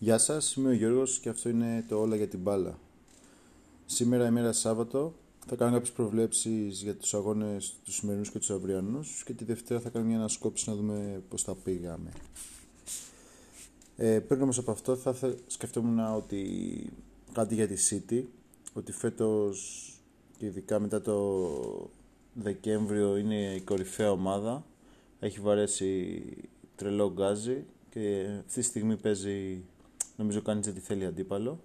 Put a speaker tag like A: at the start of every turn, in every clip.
A: Γεια σας, είμαι ο Γιώργος και αυτό είναι το Όλα για την Μπάλα. Σήμερα ημέρα Σάββατο θα κάνω κάποιες προβλέψεις για τους αγώνες τους σημερινούς και τους αυριανούς και τη Δευτέρα θα κάνω μια ανασκόπηση να δούμε πώς τα πήγαμε. Ε, πριν όμως από αυτό θα σκεφτόμουν ότι κάτι για τη City, ότι φέτος και ειδικά μετά το Δεκέμβριο είναι η κορυφαία ομάδα, έχει βαρέσει τρελό γκάζι και αυτή τη στιγμή παίζει νομίζω κάνεις τι θέλει αντίπαλο.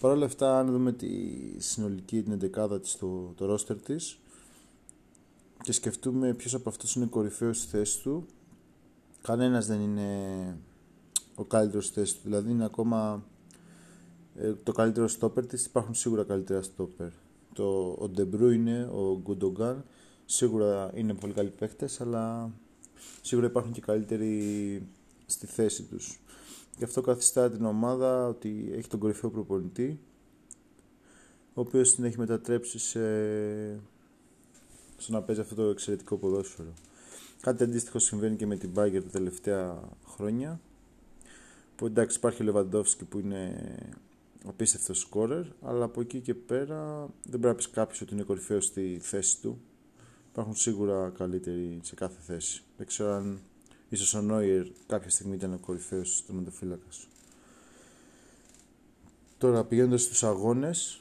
A: Παρ' όλα αυτά, αν δούμε τη συνολική την εντεκάδα της, το, το ρόστερ της και σκεφτούμε ποιος από αυτούς είναι κορυφαίος στη θέση του, κανένας δεν είναι ο καλύτερος στη θέση του. Δηλαδή είναι ακόμα ε, το καλύτερο στόπερ της, υπάρχουν σίγουρα καλύτερα στόπερ. Το, ο Ντε Μπρόινε, ο Γκουντογκάν, σίγουρα είναι πολύ καλοί παίχτες, αλλά σίγουρα υπάρχουν και καλύτεροι στη θέση τους. Γι' αυτό καθιστά την ομάδα ότι έχει τον κορυφαίο προπονητή, ο οποίος την έχει μετατρέψει σε... στο να παίζει αυτό το εξαιρετικό ποδόσφαιρο. Κάτι αντίστοιχο συμβαίνει και με την Bayern τα τελευταία χρόνια. Που εντάξει υπάρχει ο Λεβαντόφσκι που είναι απίστευτος σκόρερ, αλλά από εκεί και πέρα δεν πρέπει να πεις κάποιος ότι είναι κορυφαίος στη θέση του. Υπάρχουν σίγουρα καλύτεροι σε κάθε θέση. Δεν ξέρω αν Ίσως ο Νόιερ κάποια στιγμή ήταν ο κορυφαίος τερματοφύλακας. Τώρα πηγαίνοντας στους αγώνες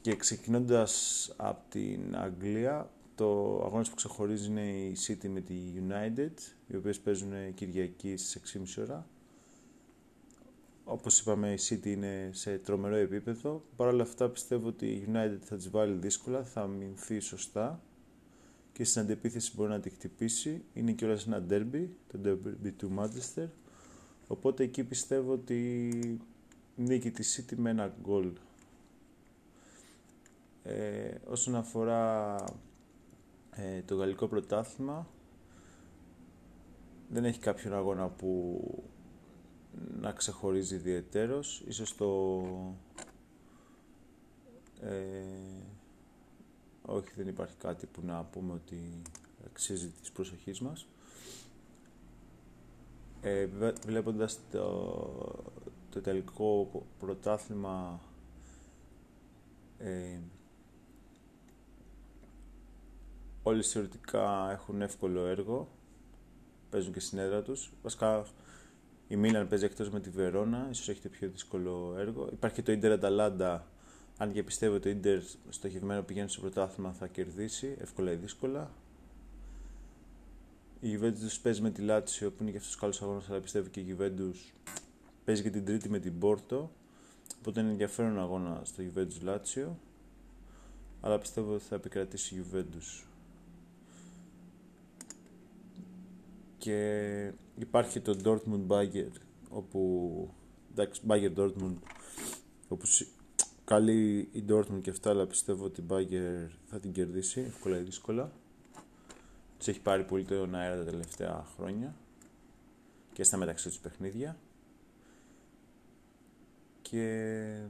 A: και ξεκινώντας από την Αγγλία, το αγώνες που ξεχωρίζει είναι η City με τη United, οι οποίες παίζουν Κυριακή στις 6.30 ώρα. Όπως είπαμε η City είναι σε τρομερό επίπεδο. Παρ' όλα αυτά πιστεύω ότι η United θα τις βάλει δύσκολα, θα αμυνθεί σωστά και στην αντεπίθεση μπορεί να τη χτυπήσει. Είναι και όλες ένα derby, το derby του Manchester. Οπότε εκεί πιστεύω ότι νίκη της City με ένα γκολ. Ε, όσον αφορά ε, το γαλλικό πρωτάθλημα, δεν έχει κάποιον αγώνα που να ξεχωρίζει ιδιαιτέρως. Ίσως το... Ε, όχι, δεν υπάρχει κάτι που να πούμε ότι αξίζει της προσοχής μας. Ε, βλέποντας το, το τελικό πρωτάθλημα ε, όλοι θεωρητικά έχουν εύκολο έργο παίζουν και στην έδρα τους βασικά η Μίλαν παίζει εκτός με τη Βερόνα ίσως έχετε πιο δύσκολο έργο υπάρχει και το Ίντερ Αταλάντα αν και πιστεύω ότι το Ίντερ στοχευμένο πηγαίνει στο πρωτάθλημα θα κερδίσει εύκολα ή δύσκολα. Η Juventus παίζει με τη Λάτσιο που είναι και αυτός καλός αγώνας, αλλά πιστεύω και η Juventus παίζει και την Τρίτη με την Πόρτο. Οπότε είναι ενδιαφέρον αγώνα στο Juventus Λάτσιο. Αλλά πιστεύω ότι θα επικρατήσει η Juventus. Και υπάρχει το Dortmund Bagger όπου εντάξει Bagger Dortmund όπου καλή η Dortmund και αυτά, αλλά πιστεύω ότι η Bayern θα την κερδίσει εύκολα ή δύσκολα. Τη έχει πάρει πολύ το αέρα τα τελευταία χρόνια και στα μεταξύ τους παιχνίδια. Και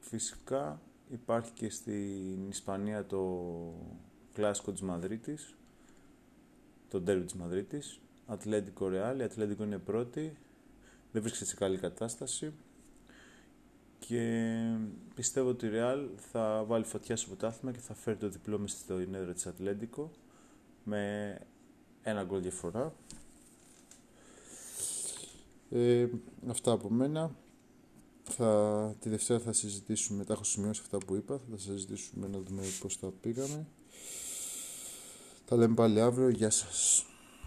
A: φυσικά υπάρχει και στην Ισπανία το κλάσικο της Μαδρίτης, το ντέρβι της Μαδρίτης, Ατλέντικο Ρεάλ, η Ατλέντικο είναι πρώτη, δεν βρίσκεται σε καλή κατάσταση, και πιστεύω ότι η Real θα βάλει φωτιά στο πρωτάθλημα και θα φέρει το διπλό μες στο έδρα της Ατλέντικο με ένα γκολ διαφορά. Ε, αυτά από μένα. Θα, τη Δευτέρα θα συζητήσουμε, μετά έχω σημειώσει αυτά που είπα, θα τα συζητήσουμε να δούμε πώς τα πήγαμε. Τα λέμε πάλι αύριο. Γεια σας.